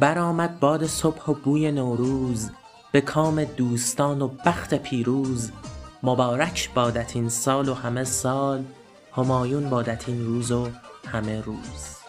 برآمد باد صبح و بوی نوروز به کام دوستان و بخت پیروز. مبارک بادت این سال و همه سال همایون بادت این روز و همه روز.